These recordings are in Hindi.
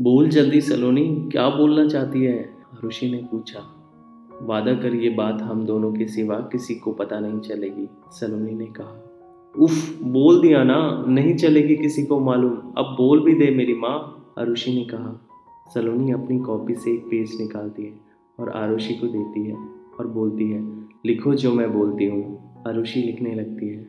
बोल जल्दी सलोनी, क्या बोलना चाहती है? आरुषि ने पूछा। वादा कर ये बात हम दोनों के सिवा किसी को पता नहीं चलेगी, सलोनी ने कहा। उफ, बोल दिया ना, नहीं चलेगी किसी को मालूम। अब बोल भी दे मेरी माँ, आरुषि ने कहा। सलोनी अपनी कॉपी से एक पेज निकालती है और आरुषि को देती है और बोलती है, लिखो जो मैं बोलती हूँ। आरुषि लिखने लगती है,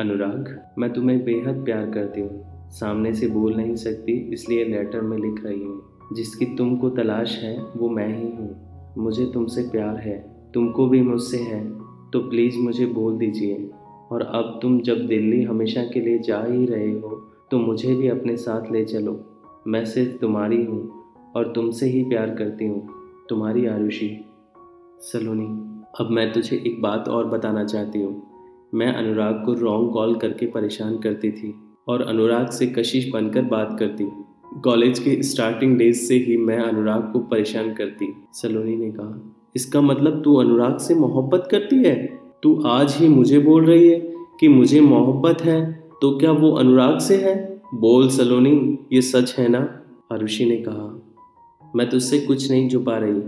अनुराग, मैं तुम्हें बेहद प्यार करती हूँ। सामने से बोल नहीं सकती, इसलिए लेटर में लिख रही हूँ। जिसकी तुमको तलाश है, वो मैं ही हूँ। मुझे तुमसे प्यार है, तुमको भी मुझसे है तो प्लीज़ मुझे बोल दीजिए। और अब तुम जब दिल्ली हमेशा के लिए जा ही रहे हो तो मुझे भी अपने साथ ले चलो। मैं सिर्फ़ तुम्हारी हूँ, और तुमसे ही प्यार करती हूँ। तुम्हारी आरुषि। सलोनी, अब मैं तुझे एक बात और बताना चाहती हूँ। मैं अनुराग को रॉन्ग कॉल करके परेशान करती थी। और अनुराग से कशिश बनकर बात करती। कॉलेज के स्टार्टिंग डेज़ से ही मैं अनुराग को परेशान करती, सलोनी ने कहा। इसका मतलब तू अनुराग से मोहब्बत करती है? तू आज ही मुझे बोल रही है कि मुझे मोहब्बत है तो क्या वो अनुराग से है? बोल सलोनी, ये सच है ना? आरुषि ने कहा। मैं तुझसे कुछ नहीं छुपा रही,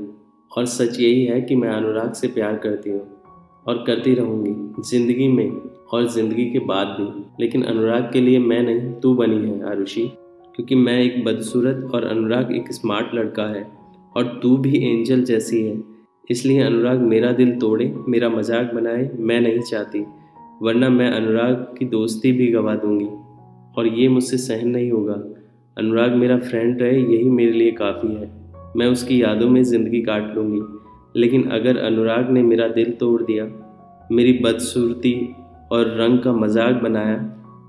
और सच यही है कि मैं अनुराग से प्यार करती हूँ। और करती रहूँगी, ज़िंदगी में और ज़िंदगी के बाद भी। लेकिन अनुराग के लिए मैं नहीं, तू बनी है, आरुषि। क्योंकि मैं एक बदसूरत और अनुराग एक स्मार्ट लड़का है, और तू भी एंजल जैसी है। इसलिए अनुराग, मेरा दिल तोड़े, मेरा मज़ाक बनाए, मैं नहीं चाहती। वरना मैं अनुराग की दोस्ती भी गवा दूँगी। और ये मुझसे सहन नहीं होगा। अनुराग मेरा फ्रेंड रहे, यही मेरे लिए काफ़ी है। मैं उसकी यादों में ज़िंदगी काट लूँगी। लेकिन अगर अनुराग ने मेरा दिल तोड़ दिया, मेरी बदसूरती और रंग का मज़ाक बनाया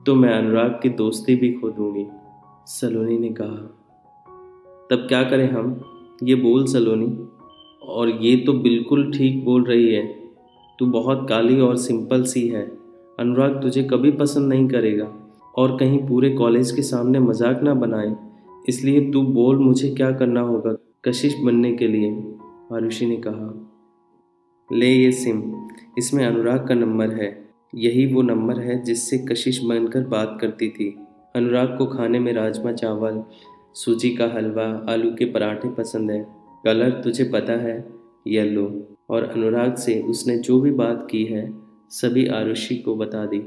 तो मैं अनुराग की दोस्ती भी खो दूँगी, सलोनी ने कहा। तब क्या करें हम? ये बोल सलोनी। और ये तो बिल्कुल ठीक बोल रही है। तू बहुत काली और सिंपल सी है। अनुराग तुझे कभी पसंद नहीं करेगा। और कहीं पूरे कॉलेज के सामने मज़ाक ना बनाए। इसलिए तू बोल मुझे क्या करना होगा, कशिश बनने के लिए। आरुषि ने कहा, ले ये सिम, इसमें अनुराग का नंबर है। यही वो नंबर है जिससे कशिश बनकर बात करती थी। अनुराग को खाने में राजमा चावल, सूजी का हलवा, आलू के पराठे पसंद है। कलर तुझे पता है, येलो। और अनुराग से उसने जो भी बात की है, सभी आरुषि को बता दी।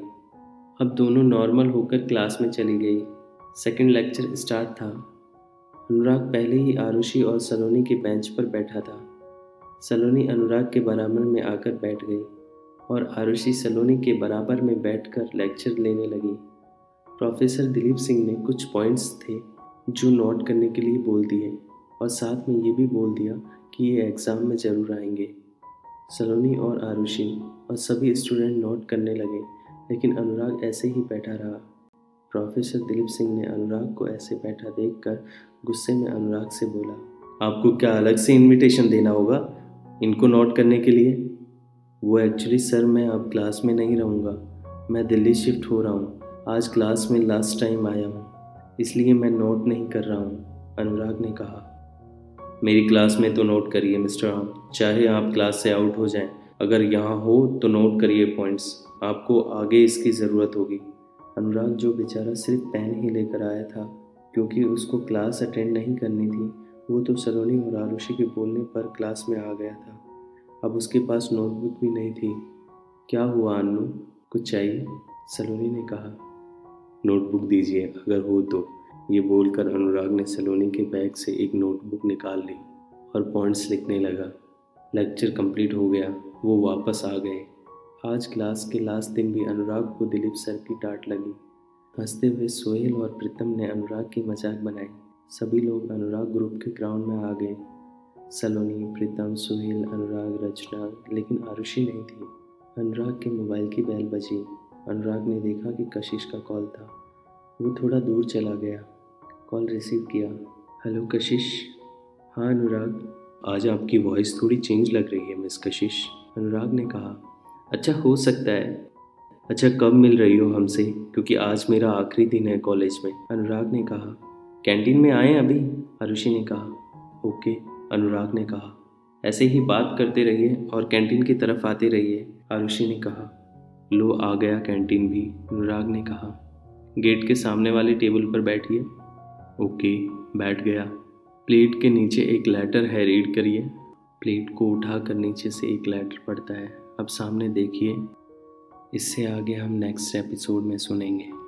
अब दोनों नॉर्मल होकर क्लास में चली गई। सेकंड लेक्चर स्टार्ट था। अनुराग पहले ही आरुषि और सलोनी के बेंच पर बैठा था। सलोनी अनुराग के बराबर में आकर बैठ गई और आरुषि सलोनी के बराबर में बैठकर लेक्चर लेने लगी। प्रोफेसर दिलीप सिंह ने कुछ पॉइंट्स थे जो नोट करने के लिए बोल दिए और साथ में ये भी बोल दिया कि ये एग्ज़ाम में ज़रूर आएँगे। सलोनी और आरुषि और सभी स्टूडेंट नोट करने लगे, लेकिन अनुराग ऐसे ही बैठा रहा। प्रोफेसर दिलीप सिंह ने अनुराग को ऐसे बैठा देखकर गुस्से में अनुराग से बोला, आपको क्या अलग से इनविटेशन देना होगा इनको नोट करने के लिए? वो एक्चुअली सर मैं अब क्लास में नहीं रहूँगा। मैं दिल्ली शिफ्ट हो रहा हूँ। आज क्लास में लास्ट टाइम आया हूँ। इसलिए मैं नोट नहीं कर रहा हूँ, अनुराग ने कहा। मेरी क्लास में तो नोट करिए, मिस्टर राम चाहे आप क्लास से आउट हो जाएँ, अगर यहाँ हो तो नोट करिए पॉइंट्स आपको आगे इसकी ज़रूरत होगी। अनुराग जो बेचारा सिर्फ़ पेन ही लेकर आया था क्योंकि उसको क्लास अटेंड नहीं करनी थी। वो तो सलोनी और आरुषि के बोलने पर क्लास में आ गया था। अब उसके पास नोटबुक भी नहीं थी। क्या हुआ अन्नू? कुछ चाहिए? सलोनी ने कहा। नोटबुक दीजिए, अगर हो तो। ये बोलकर अनुराग ने सलोनी के बैग से एक नोटबुक निकाल ली और पॉइंट्स लिखने लगा। लेक्चर कंप्लीट हो गया। वो वापस आ गए। आज क्लास के लास्ट दिन भी अनुराग को दिलीप सर की डांट लगी। हँसते हुए सोहेल और प्रीतम ने अनुराग की मज़ाक बनाई। सभी लोग अनुराग ग्रुप के ग्राउंड में आ गए। सलोनी, प्रीतम, सोहेल, अनुराग, रचना, लेकिन आरुषि नहीं थी। अनुराग के मोबाइल की बैल बजी। अनुराग ने देखा कि कशिश का कॉल था। वो थोड़ा दूर चला गया। कॉल रिसीव किया। हेलो कशिश। हाँ अनुराग। आज आपकी वॉइस थोड़ी चेंज लग रही है, मिस कशिश। अनुराग ने कहा अच्छा हो सकता है। अच्छा कब मिल रही हो हमसे? क्योंकि आज मेरा आखिरी दिन है कॉलेज में। अनुराग ने कहा। कैंटीन में आए अभी? आरुषि ने कहा। ओके, अनुराग ने कहा। ऐसे ही बात करते रहिए और कैंटीन की तरफ़ आते रहिए, आरुषि ने कहा। लो, आ गया कैंटीन भी, अनुराग ने कहा। गेट के सामने वाले टेबल पर बैठिए। ओके, बैठ गया। प्लेट के नीचे एक लेटर है, रीड करिए। प्लेट को उठा कर नीचे से एक लेटर पड़ता है। अब सामने देखिए। इससे आगे हम नेक्स्ट एपिसोड में सुनेंगे।